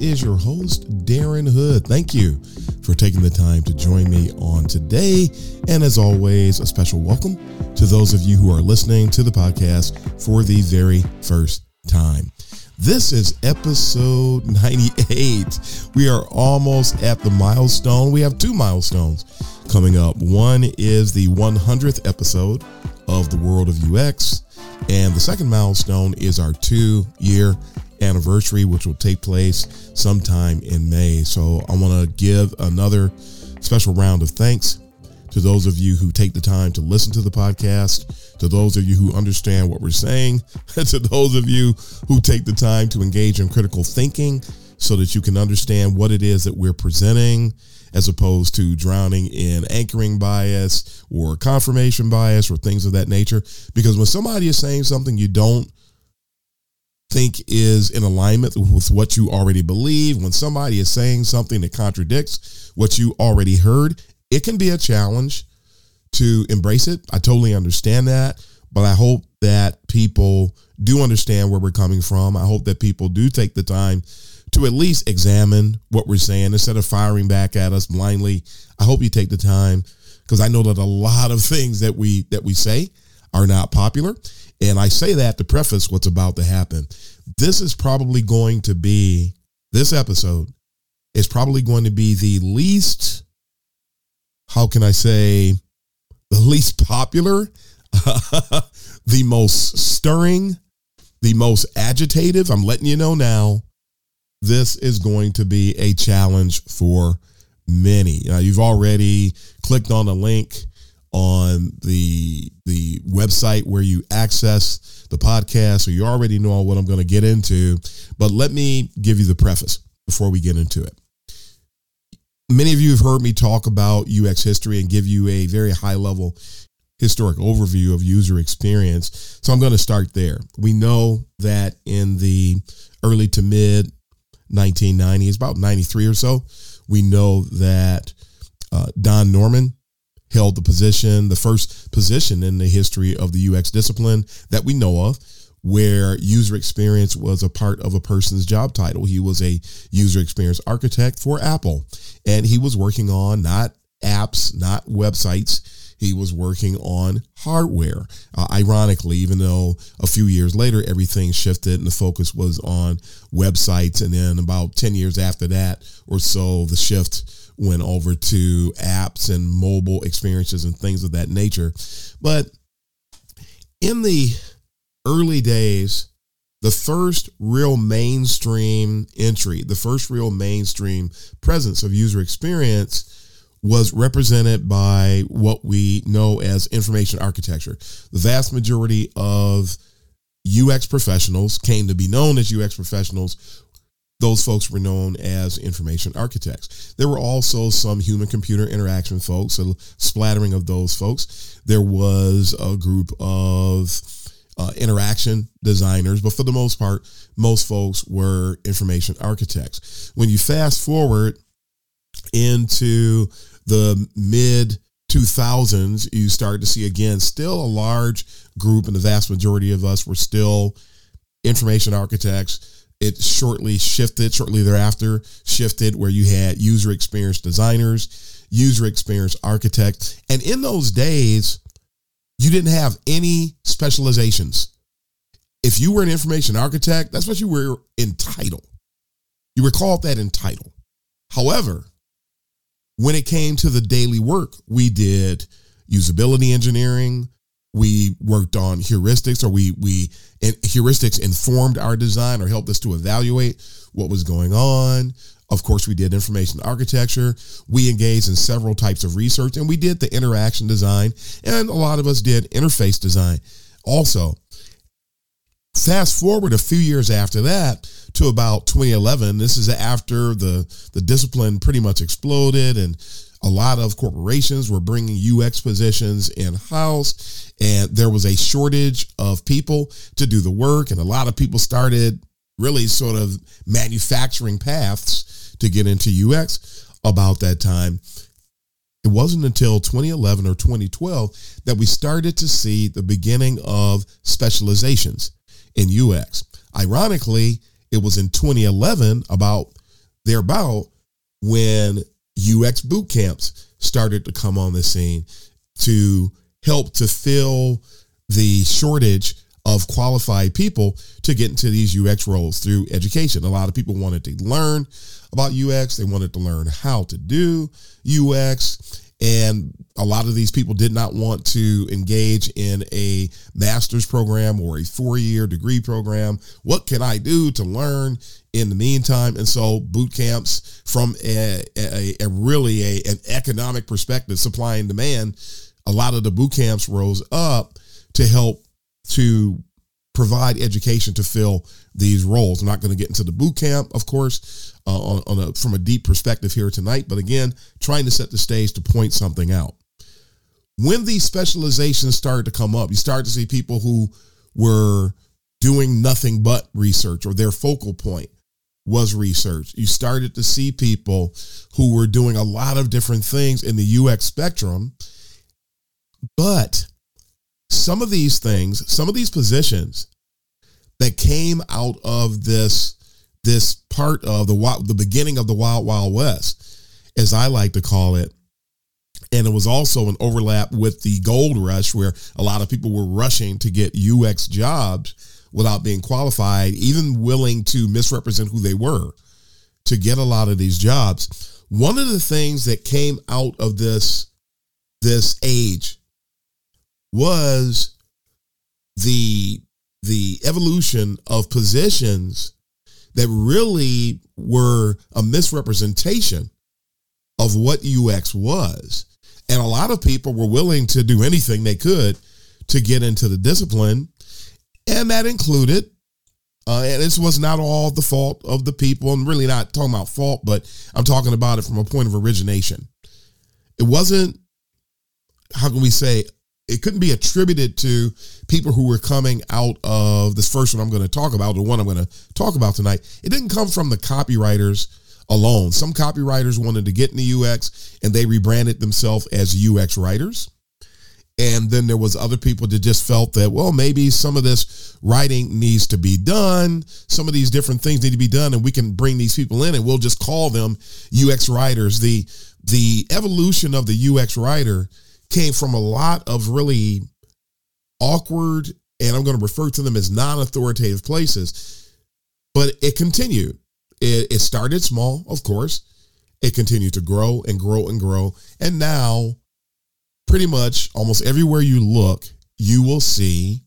Is your host, Darren Hood. Thank you for taking the time to join me on today. And as always, a special welcome to those of you who are listening to the podcast for the very first time. This is episode 98. We are almost at the milestone. We have two milestones coming up. One is the 100th episode of the World of UX and the second milestone is our two year anniversary, which will take place sometime in May. So I want to give another special round of thanks to those of you who take the time to listen to the podcast, to those of you who understand what we're saying, to those of you who take the time to engage in critical thinking so that you can understand what it is that we're presenting as opposed to drowning in anchoring bias or confirmation bias or things of that nature. Because when somebody is saying something you don't think is in alignment with what you already believe, when somebody is saying something that contradicts what you already heard, it can be a challenge to embrace it. I totally understand that, but I hope that people do understand where we're coming from. I hope that people do take the time to at least examine what we're saying instead of firing back at us blindly. I hope you take the time because I know that a lot of things that we that we say are not popular. And I say that to preface what's about to happen. This is probably going to be this episode is probably going to be the least how can I say the least popular, the most stirring, the most agitative. I'm letting you know now this is going to be a challenge for many. Now, you've already clicked on a link on the the website where you access the podcast, so you already know what I'm going to get into. But let me give you the preface before we get into it. Many of you have heard me talk about UX history and give you a very high level historic overview of user experience. So I'm going to start there. We know that in the early to mid 1990. It's about 93 or so. We know that uh, Don Norman held the position, the first position in the history of the UX discipline that we know of, where user experience was a part of a person's job title. He was a user experience architect for Apple, and he was working on not apps, not websites he was working on hardware. Uh, ironically, even though a few years later everything shifted and the focus was on websites, and then about 10 years after that or so, the shift went over to apps and mobile experiences and things of that nature. But in the early days, the first real mainstream entry, the first real mainstream presence of user experience was represented by what we know as information architecture. The vast majority of UX professionals came to be known as UX professionals. Those folks were known as information architects. There were also some human computer interaction folks, a splattering of those folks. There was a group of uh, interaction designers, but for the most part, most folks were information architects. When you fast forward into the mid 2000s, you start to see again still a large group, and the vast majority of us were still information architects. It shortly shifted, shortly thereafter, shifted where you had user experience designers, user experience architects. And in those days, you didn't have any specializations. If you were an information architect, that's what you were entitled. You were called that entitled. However, when it came to the daily work, we did usability engineering, we worked on heuristics or we we heuristics informed our design or helped us to evaluate what was going on. Of course we did information architecture. We engaged in several types of research and we did the interaction design and a lot of us did interface design also. Fast forward a few years after that to about 2011 this is after the the discipline pretty much exploded and a lot of corporations were bringing UX positions in house, and there was a shortage of people to do the work. And a lot of people started really sort of manufacturing paths to get into UX about that time. It wasn't until 2011 or 2012 that we started to see the beginning of specializations in UX. Ironically, it was in 2011, about thereabout, when UX boot camps started to come on the scene to help to fill the shortage of qualified people to get into these UX roles through education. A lot of people wanted to learn about UX, they wanted to learn how to do UX. And a lot of these people did not want to engage in a master's program or a four year degree program. What can I do to learn in the meantime? And so boot camps from a, a, a really a, an economic perspective, supply and demand, a lot of the boot camps rose up to help to provide education to fill these roles. I'm not going to get into the boot camp, of course, uh, on, on a, from a deep perspective here tonight, but again, trying to set the stage to point something out. When these specializations started to come up, you started to see people who were doing nothing but research or their focal point was research. You started to see people who were doing a lot of different things in the UX spectrum, but some of these things, some of these positions that came out of this this part of the the beginning of the Wild Wild West, as I like to call it, and it was also an overlap with the gold rush where a lot of people were rushing to get UX jobs without being qualified, even willing to misrepresent who they were to get a lot of these jobs. One of the things that came out of this this age was the the evolution of positions that really were a misrepresentation of what UX was. And a lot of people were willing to do anything they could to get into the discipline. And that included, uh, and this was not all the fault of the people. I'm really not talking about fault, but I'm talking about it from a point of origination. It wasn't, how can we say, it couldn't be attributed to people who were coming out of this first one I'm going to talk about, the one I'm going to talk about tonight. It didn't come from the copywriters alone. Some copywriters wanted to get into UX and they rebranded themselves as UX writers. And then there was other people that just felt that, well, maybe some of this writing needs to be done. Some of these different things need to be done, and we can bring these people in and we'll just call them UX writers. The the evolution of the UX writer came from a lot of really awkward, and I'm going to refer to them as non authoritative places, but it continued. It, it started small, of course. It continued to grow and grow and grow. And now, pretty much almost everywhere you look, you will see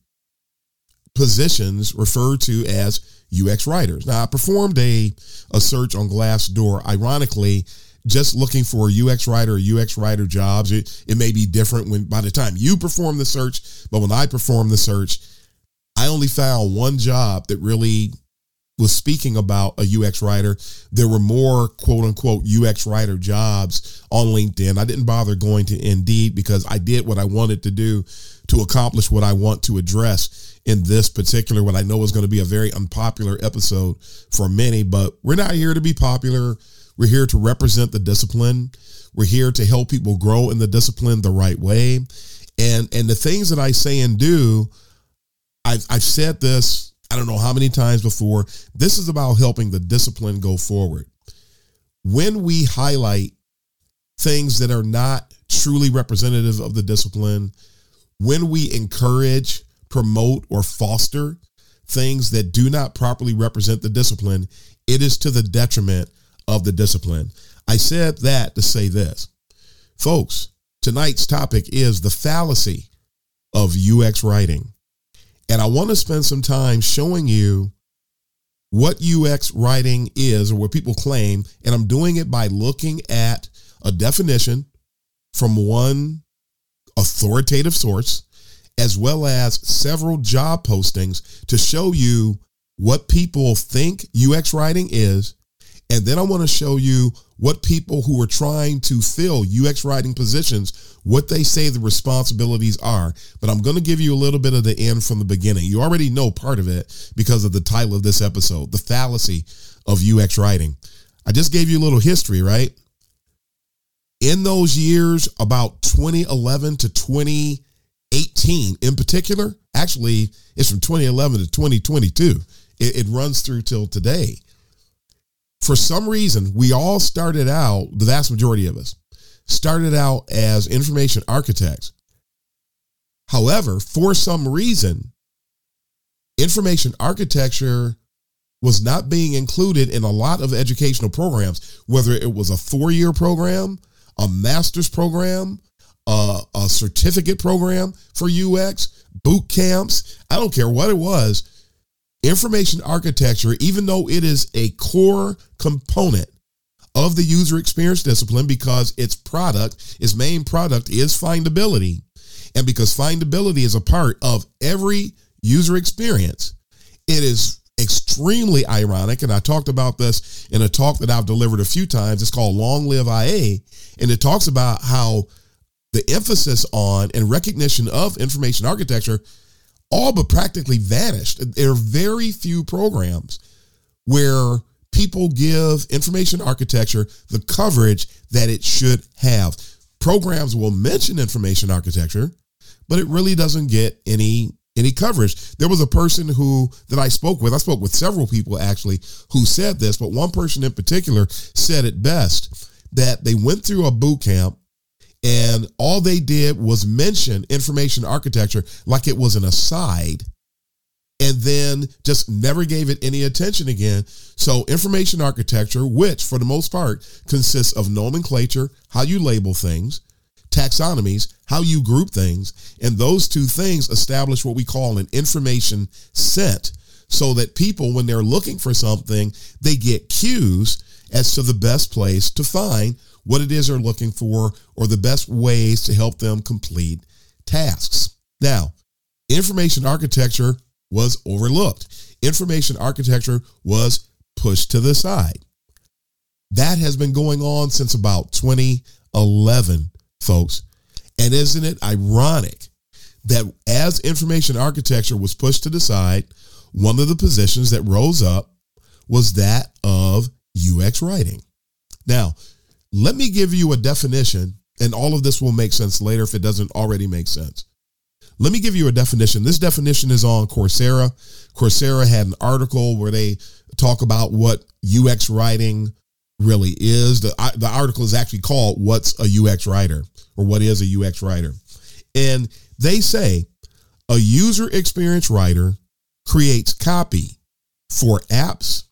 positions referred to as UX writers. Now, I performed a, a search on Glassdoor. Ironically, just looking for a UX writer or UX writer jobs. It, it may be different when by the time you perform the search, but when I perform the search, I only found one job that really was speaking about a UX writer. There were more quote unquote UX writer jobs on LinkedIn. I didn't bother going to Indeed because I did what I wanted to do to accomplish what I want to address in this particular, what I know is going to be a very unpopular episode for many, but we're not here to be popular. We're here to represent the discipline. We're here to help people grow in the discipline the right way. And and the things that I say and do, I've, I've said this, I don't know how many times before. This is about helping the discipline go forward. When we highlight things that are not truly representative of the discipline, when we encourage, promote, or foster things that do not properly represent the discipline, it is to the detriment of the discipline. I said that to say this. Folks, tonight's topic is the fallacy of UX writing. And I want to spend some time showing you what UX writing is or what people claim. And I'm doing it by looking at a definition from one authoritative source, as well as several job postings to show you what people think UX writing is. And then I want to show you what people who are trying to fill UX writing positions, what they say the responsibilities are. But I'm going to give you a little bit of the end from the beginning. You already know part of it because of the title of this episode, The Fallacy of UX Writing. I just gave you a little history, right? In those years, about 2011 to 2018 in particular, actually, it's from 2011 to 2022. It, it runs through till today for some reason, we all started out, the vast majority of us, started out as information architects. However, for some reason, information architecture was not being included in a lot of educational programs, whether it was a four year program, a master's program, a, a certificate program for UX, boot camps. I don't care what it was information architecture, even though it is a core component of the user experience discipline because its product, its main product is findability. And because findability is a part of every user experience, it is extremely ironic. And I talked about this in a talk that I've delivered a few times. It's called Long Live IA. And it talks about how the emphasis on and recognition of information architecture all but practically vanished. There are very few programs where people give information architecture the coverage that it should have. Programs will mention information architecture, but it really doesn't get any any coverage. There was a person who that I spoke with. I spoke with several people actually who said this, but one person in particular said it best that they went through a boot camp and all they did was mention information architecture like it was an aside and then just never gave it any attention again. So, information architecture, which for the most part consists of nomenclature, how you label things, taxonomies, how you group things, and those two things establish what we call an information set so that people, when they're looking for something, they get cues as to the best place to find what it is they're looking for, or the best ways to help them complete tasks. Now, information architecture was overlooked. Information architecture was pushed to the side. That has been going on since about 2011, folks. And isn't it ironic that as information architecture was pushed to the side, one of the positions that rose up was that of UX writing. Now, let me give you a definition, and all of this will make sense later if it doesn't already make sense. Let me give you a definition. This definition is on Coursera. Coursera had an article where they talk about what UX writing really is. The, the article is actually called What's a UX Writer or What is a UX Writer? And they say a user experience writer creates copy for apps,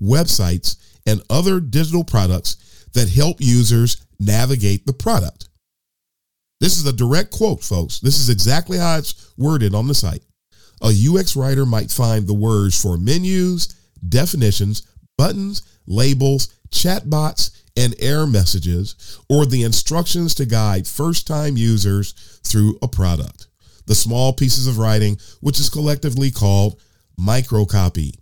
websites, and other digital products that help users navigate the product. This is a direct quote, folks. This is exactly how it's worded on the site. A UX writer might find the words for menus, definitions, buttons, labels, chatbots, and error messages, or the instructions to guide first time users through a product. The small pieces of writing, which is collectively called microcopy.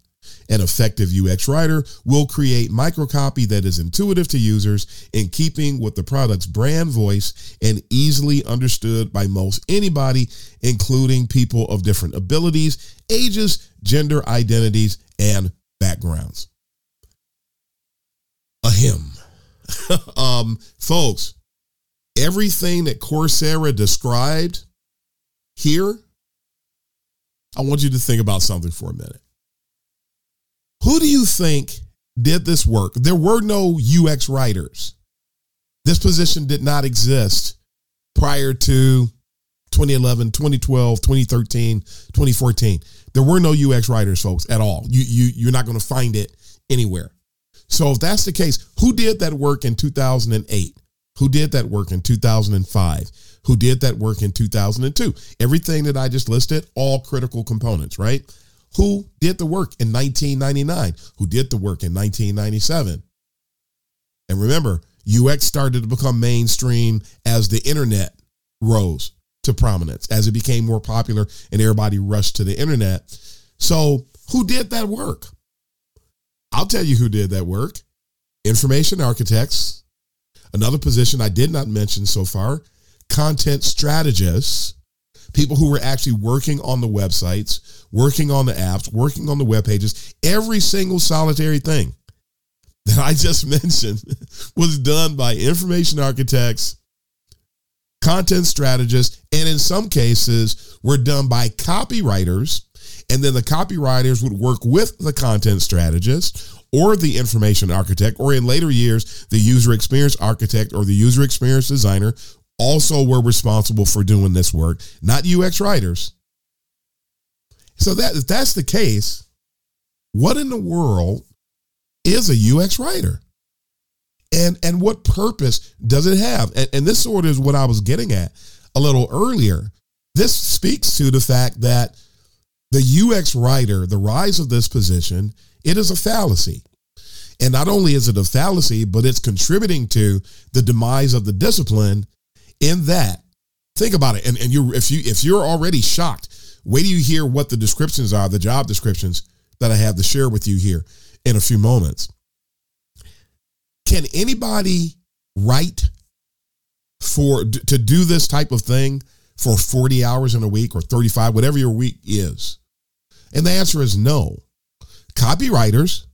An effective UX writer will create microcopy that is intuitive to users in keeping with the product's brand voice and easily understood by most anybody, including people of different abilities, ages, gender identities, and backgrounds. A hymn. um, folks, everything that Coursera described here, I want you to think about something for a minute. Who do you think did this work? There were no UX writers. This position did not exist prior to 2011, 2012, 2013, 2014. There were no UX writers, folks, at all. You, you, you're not going to find it anywhere. So if that's the case, who did that work in 2008? who did that work in 2005, who did that work in 2002. Everything that I just listed, all critical components, right? Who did the work in 1999? Who did the work in 1997? And remember, UX started to become mainstream as the internet rose to prominence, as it became more popular and everybody rushed to the internet. So, who did that work? I'll tell you who did that work information architects. Another position I did not mention so far content strategists, people who were actually working on the websites, working on the apps, working on the web pages, every single solitary thing that I just mentioned was done by information architects, content strategists, and in some cases were done by copywriters. And then the copywriters would work with the content strategist or the information architect, or in later years, the user experience architect or the user experience designer also were responsible for doing this work, not UX writers. So that if that's the case, what in the world is a UX writer? And and what purpose does it have? And, and this sort of is what I was getting at a little earlier. This speaks to the fact that the UX writer, the rise of this position, it is a fallacy. And not only is it a fallacy, but it's contributing to the demise of the discipline in that. Think about it. And, and you if you if you're already shocked, wait till you hear what the descriptions are, the job descriptions that I have to share with you here in a few moments. Can anybody write for to do this type of thing for 40 hours in a week or 35, whatever your week is? And the answer is no. Copywriters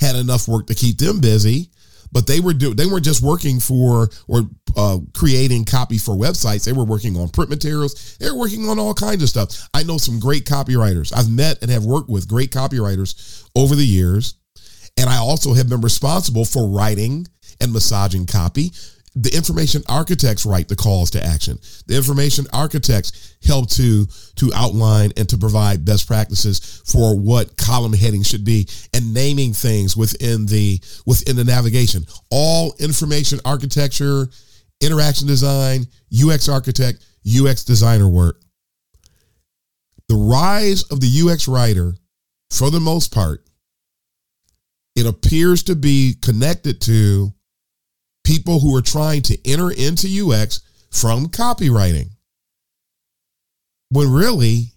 had enough work to keep them busy, but they were do they weren't just working for or uh, creating copy for websites. They were working on print materials. They were working on all kinds of stuff. I know some great copywriters. I've met and have worked with great copywriters over the years, and I also have been responsible for writing and massaging copy the information architects write the calls to action. The information architects help to to outline and to provide best practices for what column heading should be and naming things within the within the navigation. All information architecture, interaction design, UX architect, UX designer work. The rise of the UX writer, for the most part, it appears to be connected to people who are trying to enter into UX from copywriting. When really,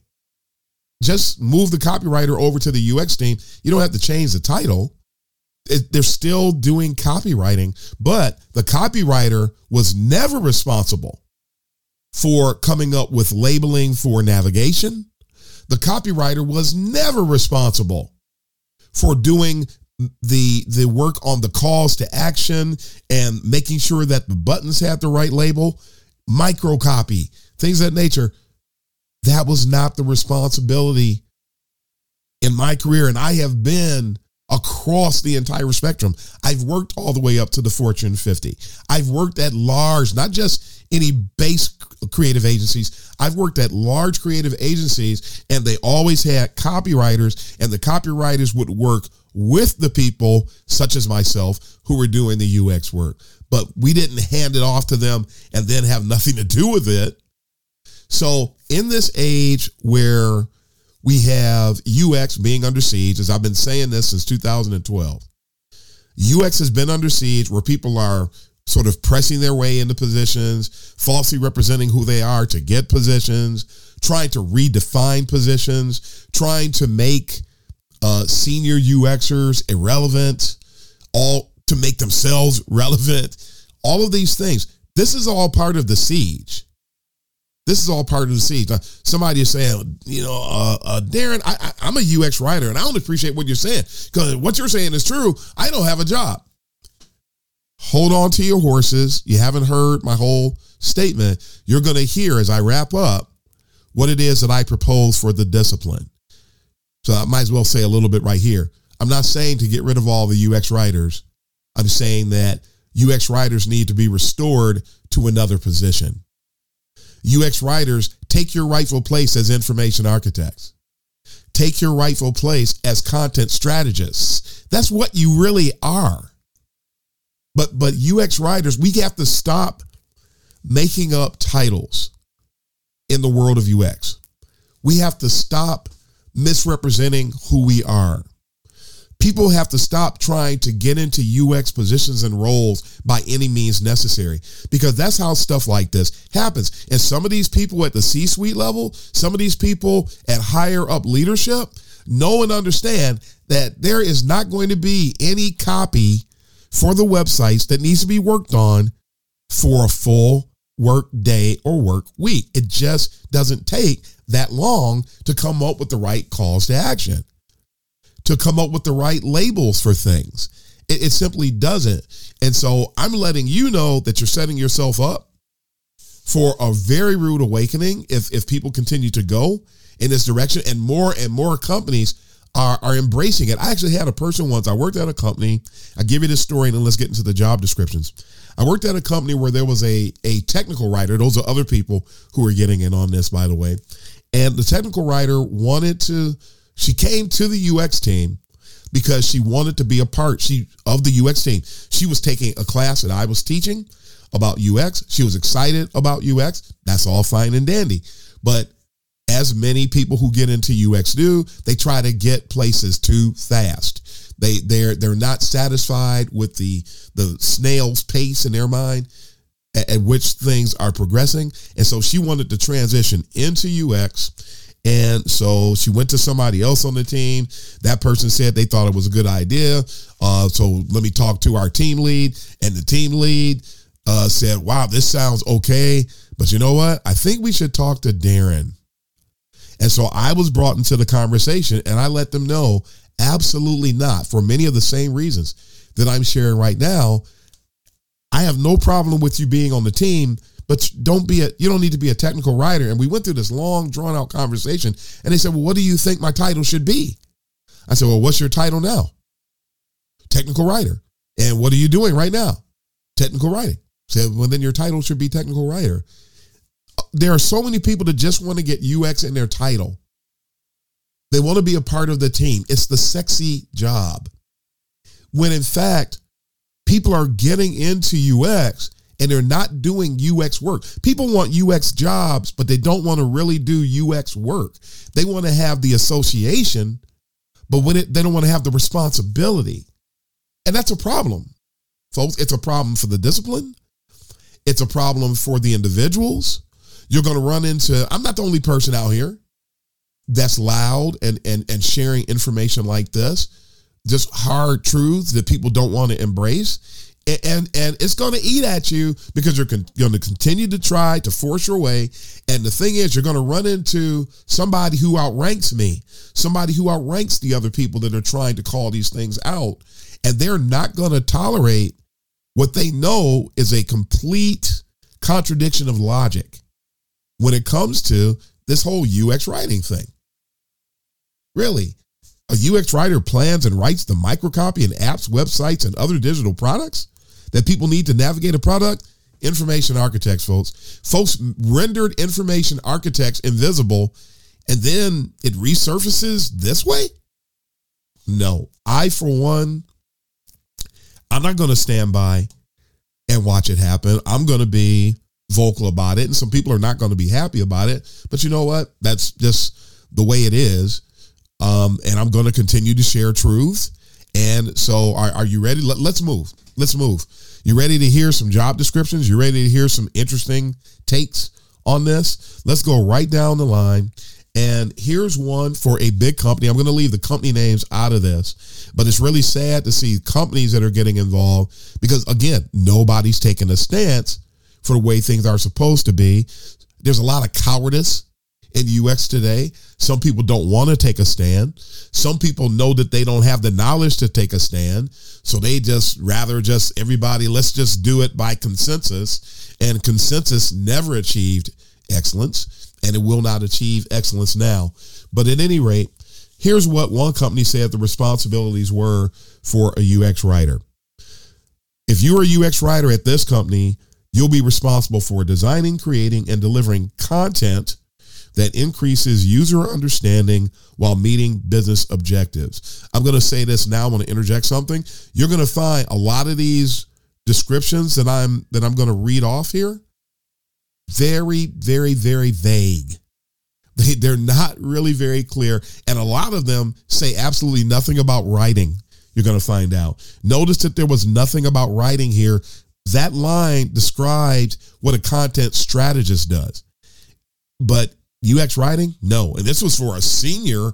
just move the copywriter over to the UX team. You don't have to change the title. It, they're still doing copywriting, but the copywriter was never responsible for coming up with labeling for navigation. The copywriter was never responsible for doing the the work on the calls to action and making sure that the buttons have the right label, micro copy, things of that nature. That was not the responsibility in my career. And I have been across the entire spectrum. I've worked all the way up to the Fortune 50. I've worked at large, not just any base creative agencies. I've worked at large creative agencies and they always had copywriters and the copywriters would work with the people such as myself who were doing the UX work. But we didn't hand it off to them and then have nothing to do with it. So, in this age where we have UX being under siege, as I've been saying this since 2012, UX has been under siege where people are sort of pressing their way into positions, falsely representing who they are to get positions, trying to redefine positions, trying to make uh, senior UXers irrelevant, all to make themselves relevant, all of these things. This is all part of the siege. This is all part of the siege. Now, somebody is saying, you know, uh, uh, Darren, I, I, I'm a UX writer and I don't appreciate what you're saying because what you're saying is true. I don't have a job. Hold on to your horses. You haven't heard my whole statement. You're going to hear as I wrap up what it is that I propose for the discipline. So I might as well say a little bit right here. I'm not saying to get rid of all the UX writers. I'm saying that UX writers need to be restored to another position. UX writers, take your rightful place as information architects. Take your rightful place as content strategists. That's what you really are. But but UX writers, we have to stop making up titles in the world of UX. We have to stop misrepresenting who we are. People have to stop trying to get into UX positions and roles by any means necessary because that's how stuff like this happens. And some of these people at the C suite level, some of these people at higher up leadership know and understand that there is not going to be any copy for the websites that needs to be worked on for a full work day or work week. It just doesn't take that long to come up with the right calls to action to come up with the right labels for things. It, it simply doesn't. And so I'm letting you know that you're setting yourself up for a very rude awakening if, if people continue to go in this direction and more and more companies are, are embracing it. I actually had a person once, I worked at a company. I give you this story and then let's get into the job descriptions. I worked at a company where there was a, a technical writer. Those are other people who are getting in on this, by the way. And the technical writer wanted to she came to the UX team because she wanted to be a part she of the UX team. She was taking a class that I was teaching about UX. She was excited about UX. That's all fine and dandy. But as many people who get into UX do, they try to get places too fast. They they're they're not satisfied with the the snail's pace in their mind at, at which things are progressing. And so she wanted to transition into UX and so she went to somebody else on the team. That person said they thought it was a good idea. Uh, so let me talk to our team lead. And the team lead uh, said, wow, this sounds okay. But you know what? I think we should talk to Darren. And so I was brought into the conversation and I let them know absolutely not for many of the same reasons that I'm sharing right now. I have no problem with you being on the team, but don't be a you don't need to be a technical writer. And we went through this long drawn out conversation and they said well what do you think my title should be? I said well what's your title now? Technical writer. And what are you doing right now? Technical writing. Said well then your title should be technical writer. There are so many people that just want to get ux in their title they want to be a part of the team it's the sexy job when in fact people are getting into ux and they're not doing UX work. People want UX jobs, but they don't want to really do UX work. They want to have the association, but when it, they don't want to have the responsibility. And that's a problem, folks. It's a problem for the discipline. It's a problem for the individuals. You're going to run into, I'm not the only person out here that's loud and, and, and sharing information like this, just hard truths that people don't want to embrace and and it's going to eat at you because you're con- going to continue to try to force your way. And the thing is you're going to run into somebody who outranks me somebody who outranks the other people that are trying to call these things out and they're not going to tolerate what they know is a complete contradiction of logic when it comes to this whole UX writing thing really a UX writer plans and writes the microcopy in apps, websites, and other digital products that people need to navigate a product? Information architects, folks. Folks rendered information architects invisible and then it resurfaces this way? No. I, for one, I'm not going to stand by and watch it happen. I'm going to be vocal about it. And some people are not going to be happy about it. But you know what? That's just the way it is. Um, and I'm going to continue to share truths. And so, are, are you ready? Let, let's move. Let's move. You ready to hear some job descriptions? You ready to hear some interesting takes on this? Let's go right down the line. And here's one for a big company. I'm going to leave the company names out of this, but it's really sad to see companies that are getting involved because, again, nobody's taking a stance for the way things are supposed to be. There's a lot of cowardice in UX today. Some people don't want to take a stand. Some people know that they don't have the knowledge to take a stand. So they just rather just everybody, let's just do it by consensus. And consensus never achieved excellence and it will not achieve excellence now. But at any rate, here's what one company said the responsibilities were for a UX writer. If you're a UX writer at this company, you'll be responsible for designing, creating, and delivering content that increases user understanding while meeting business objectives. I'm going to say this now. I want to interject something. You're going to find a lot of these descriptions that I'm that I'm going to read off here very very very vague. They they're not really very clear and a lot of them say absolutely nothing about writing. You're going to find out. Notice that there was nothing about writing here. That line describes what a content strategist does. But UX writing? No. And this was for a senior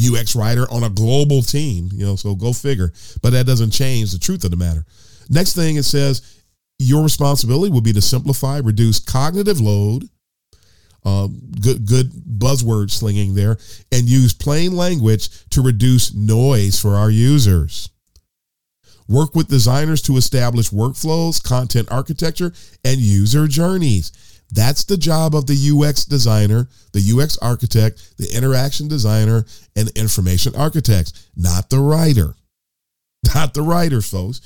UX writer on a global team, you know, so go figure. But that doesn't change the truth of the matter. Next thing it says your responsibility will be to simplify, reduce cognitive load, uh, good good buzzword slinging there, and use plain language to reduce noise for our users. Work with designers to establish workflows, content architecture, and user journeys. That's the job of the UX designer, the UX architect, the interaction designer, and information architects, not the writer. Not the writers, folks.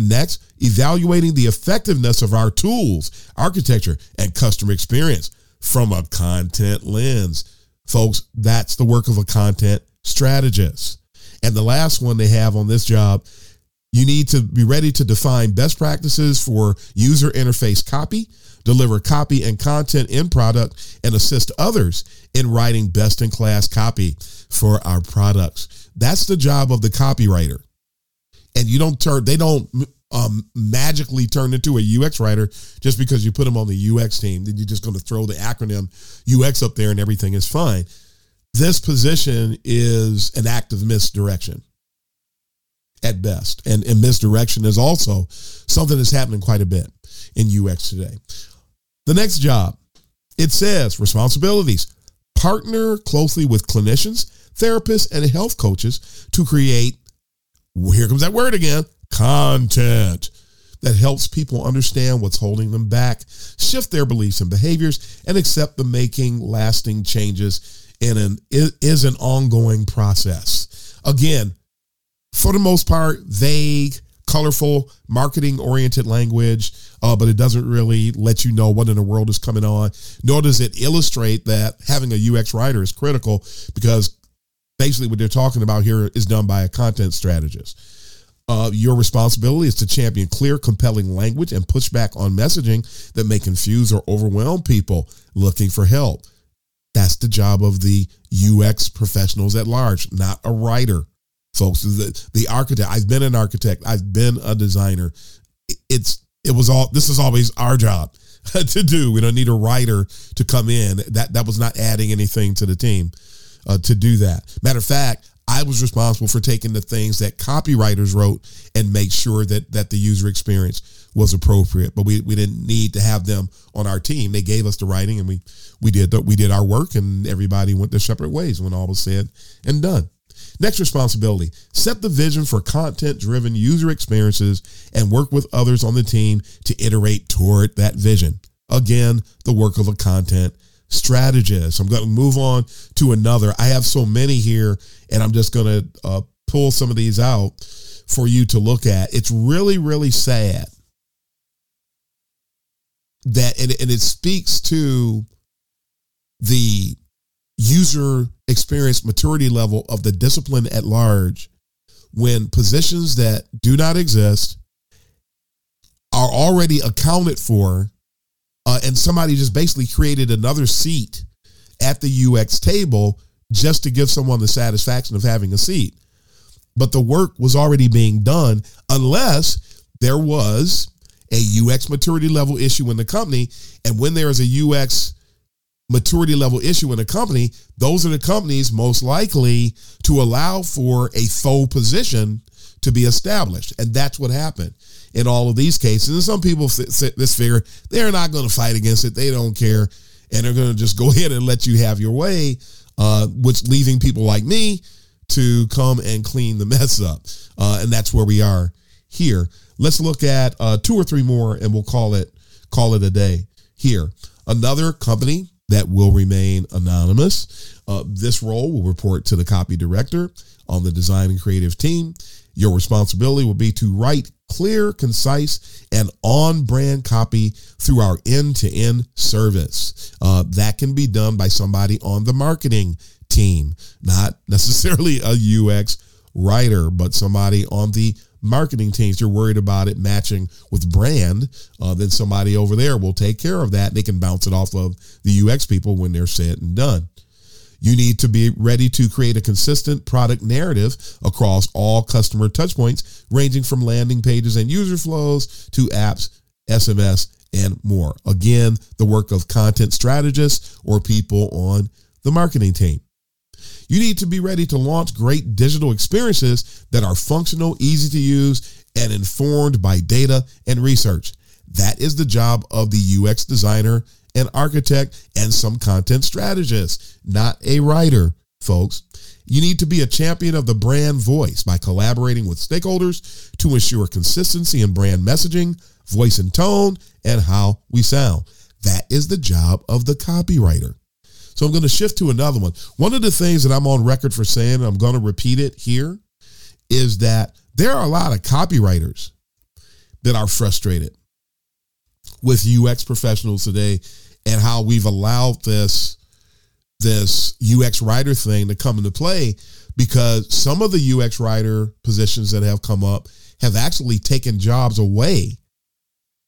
Next, evaluating the effectiveness of our tools, architecture, and customer experience from a content lens. Folks, that's the work of a content strategist. And the last one they have on this job, you need to be ready to define best practices for user interface copy, deliver copy and content in product, and assist others in writing best in class copy for our products. That's the job of the copywriter. And you don't turn, they don't um, magically turn into a UX writer just because you put them on the UX team. Then you're just going to throw the acronym UX up there and everything is fine. This position is an act of misdirection at best. And, and misdirection is also something that's happening quite a bit in UX today. The next job, it says responsibilities partner closely with clinicians, therapists, and health coaches to create, here comes that word again, content that helps people understand what's holding them back, shift their beliefs and behaviors, and accept the making lasting changes in an is an ongoing process. Again, for the most part, vague, colorful, marketing oriented language, uh, but it doesn't really let you know what in the world is coming on. Nor does it illustrate that having a UX writer is critical because basically what they're talking about here is done by a content strategist. Uh, your responsibility is to champion clear, compelling language and push back on messaging that may confuse or overwhelm people looking for help. That's the job of the UX professionals at large, not a writer, folks. The, the architect. I've been an architect. I've been a designer. It's it was all. This is always our job to do. We don't need a writer to come in. That that was not adding anything to the team uh, to do that. Matter of fact, I was responsible for taking the things that copywriters wrote and make sure that that the user experience was appropriate. But we, we didn't need to have them on our team. They gave us the writing and we we did we did our work and everybody went their separate ways when all was said and done. Next responsibility, set the vision for content driven user experiences and work with others on the team to iterate toward that vision. Again, the work of a content strategist. I'm going to move on to another. I have so many here, and I'm just going to uh, pull some of these out for you to look at. It's really, really sad that, and, and it speaks to the user experience maturity level of the discipline at large when positions that do not exist are already accounted for uh, and somebody just basically created another seat at the UX table just to give someone the satisfaction of having a seat. But the work was already being done unless there was a UX maturity level issue in the company. And when there is a UX maturity level issue in a company, those are the companies most likely to allow for a faux position to be established. And that's what happened in all of these cases. And some people sit this figure they're not going to fight against it. They don't care, and they're going to just go ahead and let you have your way, uh, which leaving people like me to come and clean the mess up. Uh, and that's where we are here. Let's look at uh, two or three more, and we'll call it call it a day here. Another company that will remain anonymous. Uh, this role will report to the copy director on the design and creative team. Your responsibility will be to write clear, concise, and on brand copy through our end to end service. Uh, that can be done by somebody on the marketing team, not necessarily a UX writer, but somebody on the marketing teams. You're worried about it matching with brand, uh, then somebody over there will take care of that. They can bounce it off of the UX people when they're said and done. You need to be ready to create a consistent product narrative across all customer touchpoints, ranging from landing pages and user flows to apps, SMS, and more. Again, the work of content strategists or people on the marketing team. You need to be ready to launch great digital experiences that are functional, easy to use, and informed by data and research. That is the job of the UX designer and architect and some content strategist, not a writer, folks. You need to be a champion of the brand voice by collaborating with stakeholders to ensure consistency in brand messaging, voice and tone, and how we sound. That is the job of the copywriter. So I'm going to shift to another one. One of the things that I'm on record for saying, and I'm going to repeat it here, is that there are a lot of copywriters that are frustrated with UX professionals today and how we've allowed this this UX writer thing to come into play because some of the UX writer positions that have come up have actually taken jobs away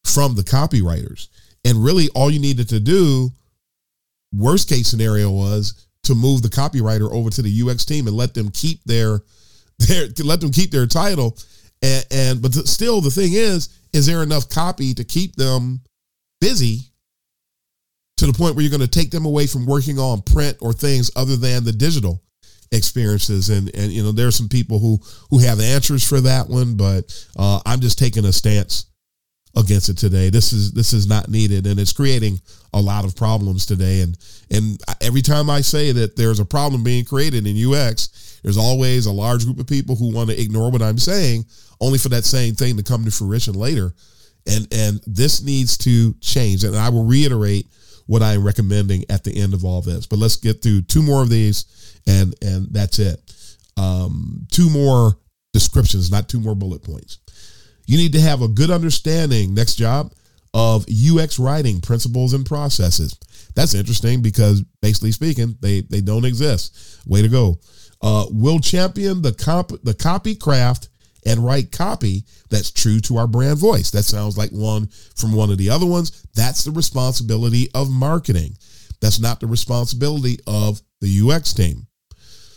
from the copywriters. And really all you needed to do Worst case scenario was to move the copywriter over to the UX team and let them keep their their let them keep their title. And, and but still, the thing is, is there enough copy to keep them busy to the point where you're going to take them away from working on print or things other than the digital experiences and and you know there are some people who who have answers for that one but uh, i'm just taking a stance against it today. This is this is not needed, and it's creating a lot of problems today. And and every time I say that there's a problem being created in UX, there's always a large group of people who want to ignore what I'm saying, only for that same thing to come to fruition later. And and this needs to change. And I will reiterate what I'm recommending at the end of all this. But let's get through two more of these, and and that's it. Um, two more descriptions, not two more bullet points. You need to have a good understanding, next job, of UX writing principles and processes. That's interesting because basically speaking, they, they don't exist. Way to go. Uh, will champion the comp the copy craft and write copy that's true to our brand voice. That sounds like one from one of the other ones. That's the responsibility of marketing. That's not the responsibility of the UX team.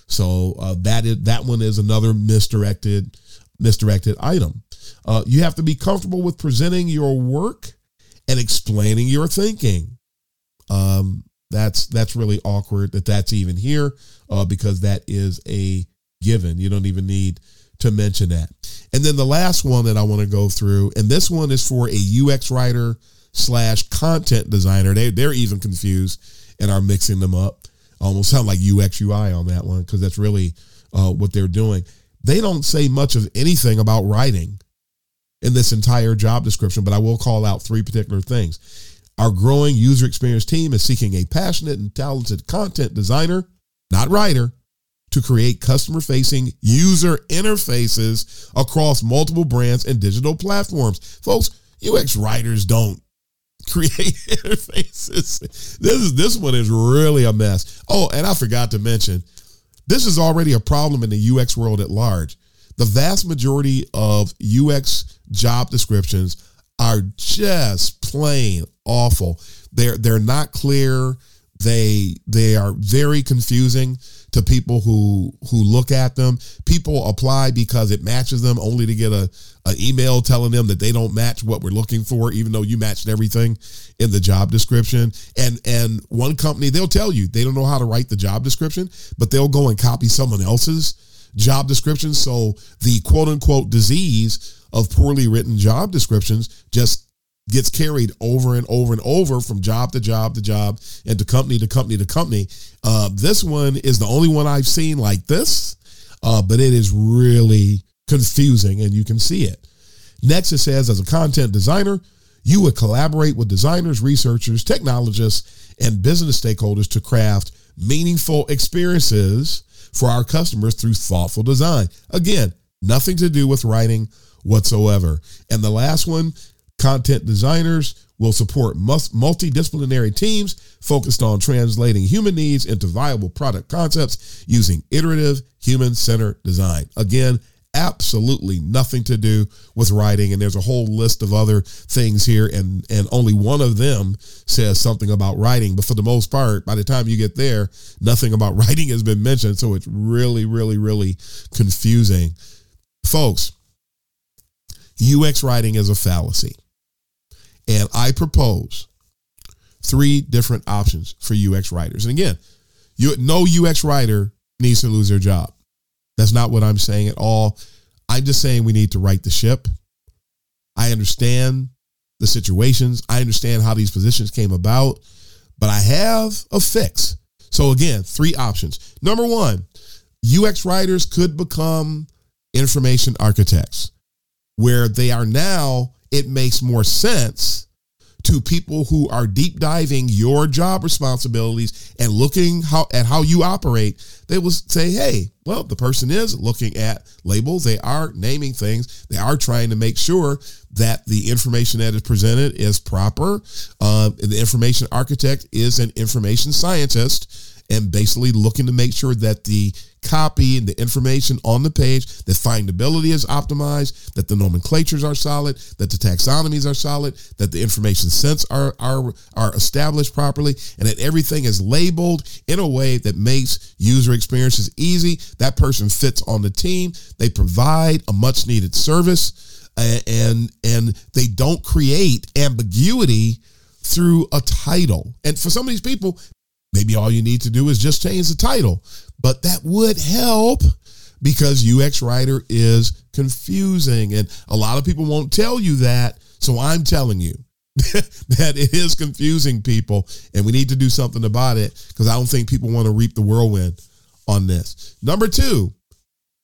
So uh, that is that one is another misdirected misdirected item. Uh, you have to be comfortable with presenting your work and explaining your thinking. Um, that's that's really awkward that that's even here uh, because that is a given. You don't even need to mention that. And then the last one that I want to go through, and this one is for a UX writer slash content designer. They they're even confused and are mixing them up. Almost sound like UX UI on that one because that's really uh, what they're doing. They don't say much of anything about writing in this entire job description, but I will call out three particular things. Our growing user experience team is seeking a passionate and talented content designer, not writer, to create customer facing user interfaces across multiple brands and digital platforms. Folks, UX writers don't create interfaces. This is this one is really a mess. Oh, and I forgot to mention, this is already a problem in the UX world at large the vast majority of UX job descriptions are just plain awful. They're they're not clear. They they are very confusing to people who who look at them. People apply because it matches them, only to get a an email telling them that they don't match what we're looking for, even though you matched everything in the job description. And and one company they'll tell you they don't know how to write the job description, but they'll go and copy someone else's job description. So the quote unquote disease of poorly written job descriptions just gets carried over and over and over from job to job to job and to company to company to company. Uh, this one is the only one I've seen like this, uh, but it is really confusing and you can see it. Next, it says, as a content designer, you would collaborate with designers, researchers, technologists, and business stakeholders to craft meaningful experiences for our customers through thoughtful design. Again, nothing to do with writing whatsoever. And the last one, content designers will support multidisciplinary teams focused on translating human needs into viable product concepts using iterative human centered design. Again, absolutely nothing to do with writing and there's a whole list of other things here and and only one of them says something about writing but for the most part by the time you get there nothing about writing has been mentioned so it's really really really confusing folks UX writing is a fallacy and I propose three different options for UX writers and again you no UX writer needs to lose their job that's not what I'm saying at all. I'm just saying we need to right the ship. I understand the situations. I understand how these positions came about, but I have a fix. So again, three options. Number one, UX writers could become information architects, where they are now, it makes more sense to people who are deep diving your job responsibilities and looking how at how you operate, they will say, hey, well, the person is looking at labels. They are naming things. They are trying to make sure that the information that is presented is proper. Uh, the information architect is an information scientist and basically looking to make sure that the copy and the information on the page, the findability is optimized, that the nomenclatures are solid, that the taxonomies are solid, that the information sets are, are, are established properly, and that everything is labeled in a way that makes user experiences easy. That person fits on the team. They provide a much needed service and and they don't create ambiguity through a title. And for some of these people, maybe all you need to do is just change the title but that would help because UX writer is confusing and a lot of people won't tell you that. So I'm telling you that it is confusing people and we need to do something about it because I don't think people want to reap the whirlwind on this. Number two,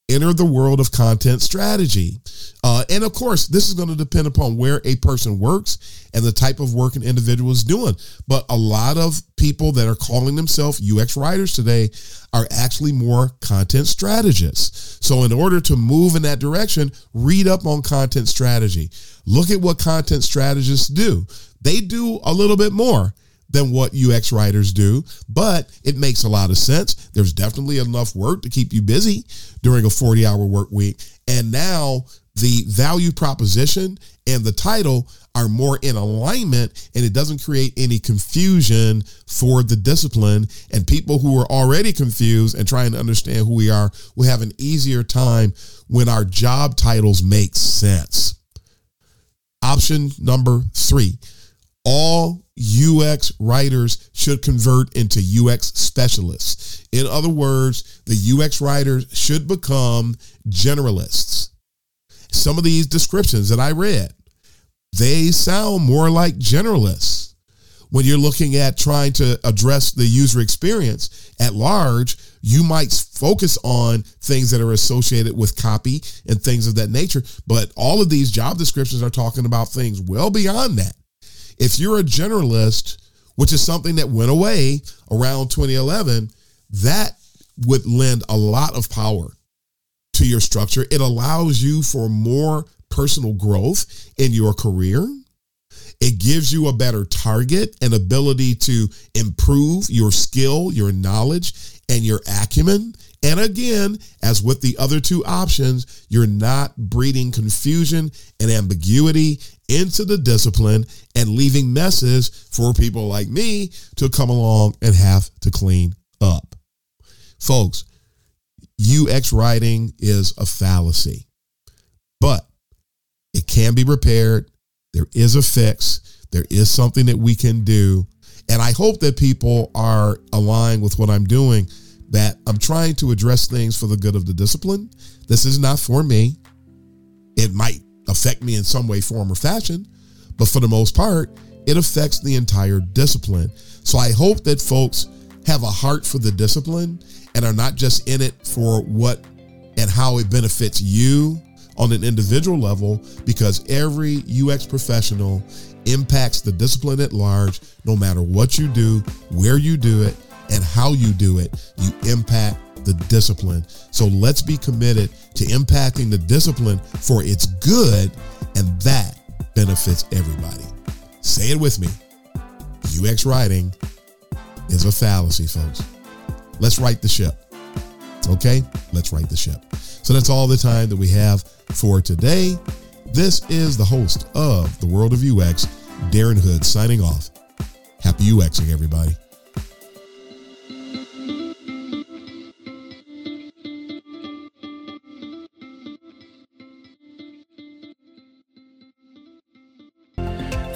enter the world of content strategy. Uh, and of course, this is going to depend upon where a person works and the type of work an individual is doing. But a lot of people that are calling themselves UX writers today are actually more content strategists. So, in order to move in that direction, read up on content strategy. Look at what content strategists do. They do a little bit more than what UX writers do, but it makes a lot of sense. There's definitely enough work to keep you busy during a 40 hour work week. And now the value proposition and the title are more in alignment and it doesn't create any confusion for the discipline and people who are already confused and trying to understand who we are will have an easier time when our job titles make sense option number three all UX writers should convert into UX specialists. In other words, the UX writers should become generalists. Some of these descriptions that I read, they sound more like generalists. When you're looking at trying to address the user experience at large, you might focus on things that are associated with copy and things of that nature. But all of these job descriptions are talking about things well beyond that. If you're a generalist, which is something that went away around 2011, that would lend a lot of power to your structure. It allows you for more personal growth in your career. It gives you a better target and ability to improve your skill, your knowledge, and your acumen. And again, as with the other two options, you're not breeding confusion and ambiguity into the discipline and leaving messes for people like me to come along and have to clean up. Folks, UX writing is a fallacy, but it can be repaired. There is a fix. There is something that we can do. And I hope that people are aligned with what I'm doing that I'm trying to address things for the good of the discipline. This is not for me. It might affect me in some way, form, or fashion, but for the most part, it affects the entire discipline. So I hope that folks have a heart for the discipline and are not just in it for what and how it benefits you on an individual level, because every UX professional impacts the discipline at large, no matter what you do, where you do it, and how you do it, you impact the discipline. So let's be committed to impacting the discipline for its good, and that benefits everybody. Say it with me UX writing is a fallacy, folks. Let's right the ship. Okay? Let's right the ship. So that's all the time that we have for today. This is the host of The World of UX, Darren Hood, signing off. Happy UXing, everybody.